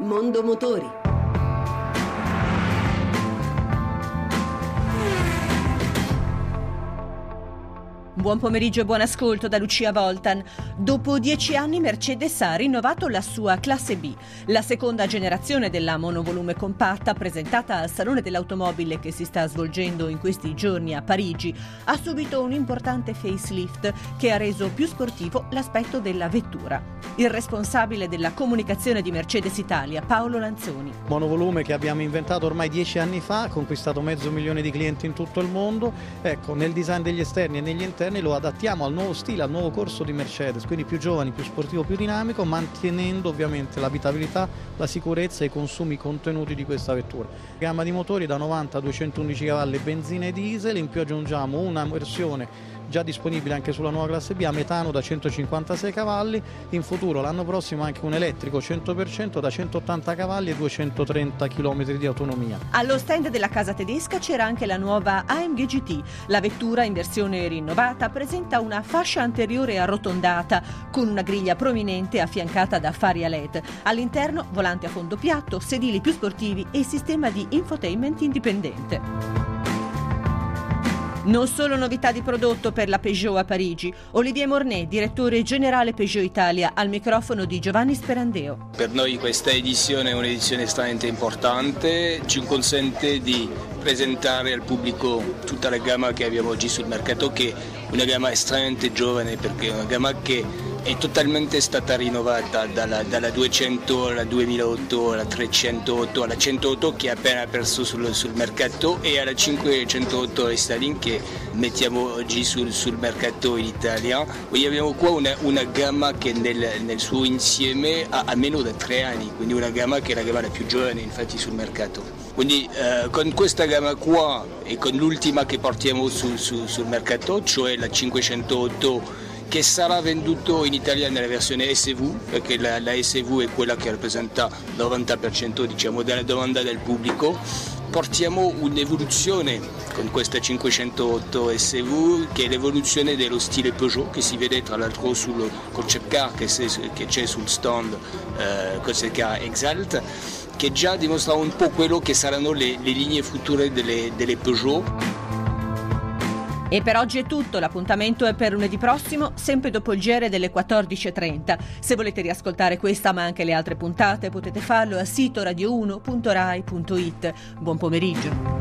Mondo Motori. Buon pomeriggio e buon ascolto da Lucia Voltan. Dopo dieci anni Mercedes ha rinnovato la sua classe B, la seconda generazione della monovolume compatta presentata al Salone dell'Automobile che si sta svolgendo in questi giorni a Parigi. Ha subito un importante facelift che ha reso più sportivo l'aspetto della vettura. Il responsabile della comunicazione di Mercedes Italia, Paolo Lanzoni. Monovolume che abbiamo inventato ormai dieci anni fa, ha conquistato mezzo milione di clienti in tutto il mondo. Ecco, nel design degli esterni e negli interni lo adattiamo al nuovo stile, al nuovo corso di Mercedes, quindi più giovani, più sportivo, più dinamico, mantenendo ovviamente l'abitabilità, la sicurezza e i consumi contenuti di questa vettura. Gamma di motori da 90 a 211 cavalli benzina e diesel, in più aggiungiamo una versione già disponibile anche sulla nuova classe B a metano da 156 cavalli, in futuro l'anno prossimo anche un elettrico 100% da 180 cavalli e 230 km di autonomia. Allo stand della casa tedesca c'era anche la nuova AMG GT. La vettura in versione rinnovata presenta una fascia anteriore arrotondata con una griglia prominente affiancata da fari a LED. All'interno volante a fondo piatto, sedili più sportivi e sistema di infotainment indipendente. Non solo novità di prodotto per la Peugeot a Parigi. Olivier Mornay, direttore generale Peugeot Italia, al microfono di Giovanni Sperandeo. Per noi questa edizione è un'edizione estremamente importante, ci consente di presentare al pubblico tutta la gamma che abbiamo oggi sul mercato, che è una gamma estremamente giovane perché è una gamma che è totalmente stata rinnovata dalla, dalla 200 alla 2008 alla 308 alla 108 che ha appena perso sul, sul mercato e alla 508 restyling che mettiamo oggi sul, sul, mercato in Italia. Quindi abbiamo qua una, una gamma che nel, nel, suo insieme ha, ha meno di tre anni, quindi una gamma che è la gamma la più giovane infatti sul mercato. Quindi eh, con questa gamma qua e con l'ultima che portiamo su, su, sul mercato, cioè la 508 che sarà venduto in Italia nella versione SV, perché la, la SV è quella che rappresenta il 90% diciamo, della domanda del pubblico. Portiamo un'evoluzione con questa 508 SV che è l'evoluzione dello stile Peugeot che si vede tra l'altro sul concept car che, c'è sul stand eh, concept car Exalt che già dimostra un po' quello che saranno le, le linee future delle, delle Peugeot. E per oggi è tutto, l'appuntamento è per lunedì prossimo, sempre dopo il GR delle 14.30. Se volete riascoltare questa ma anche le altre puntate potete farlo al sito radio1.rai.it. Buon pomeriggio.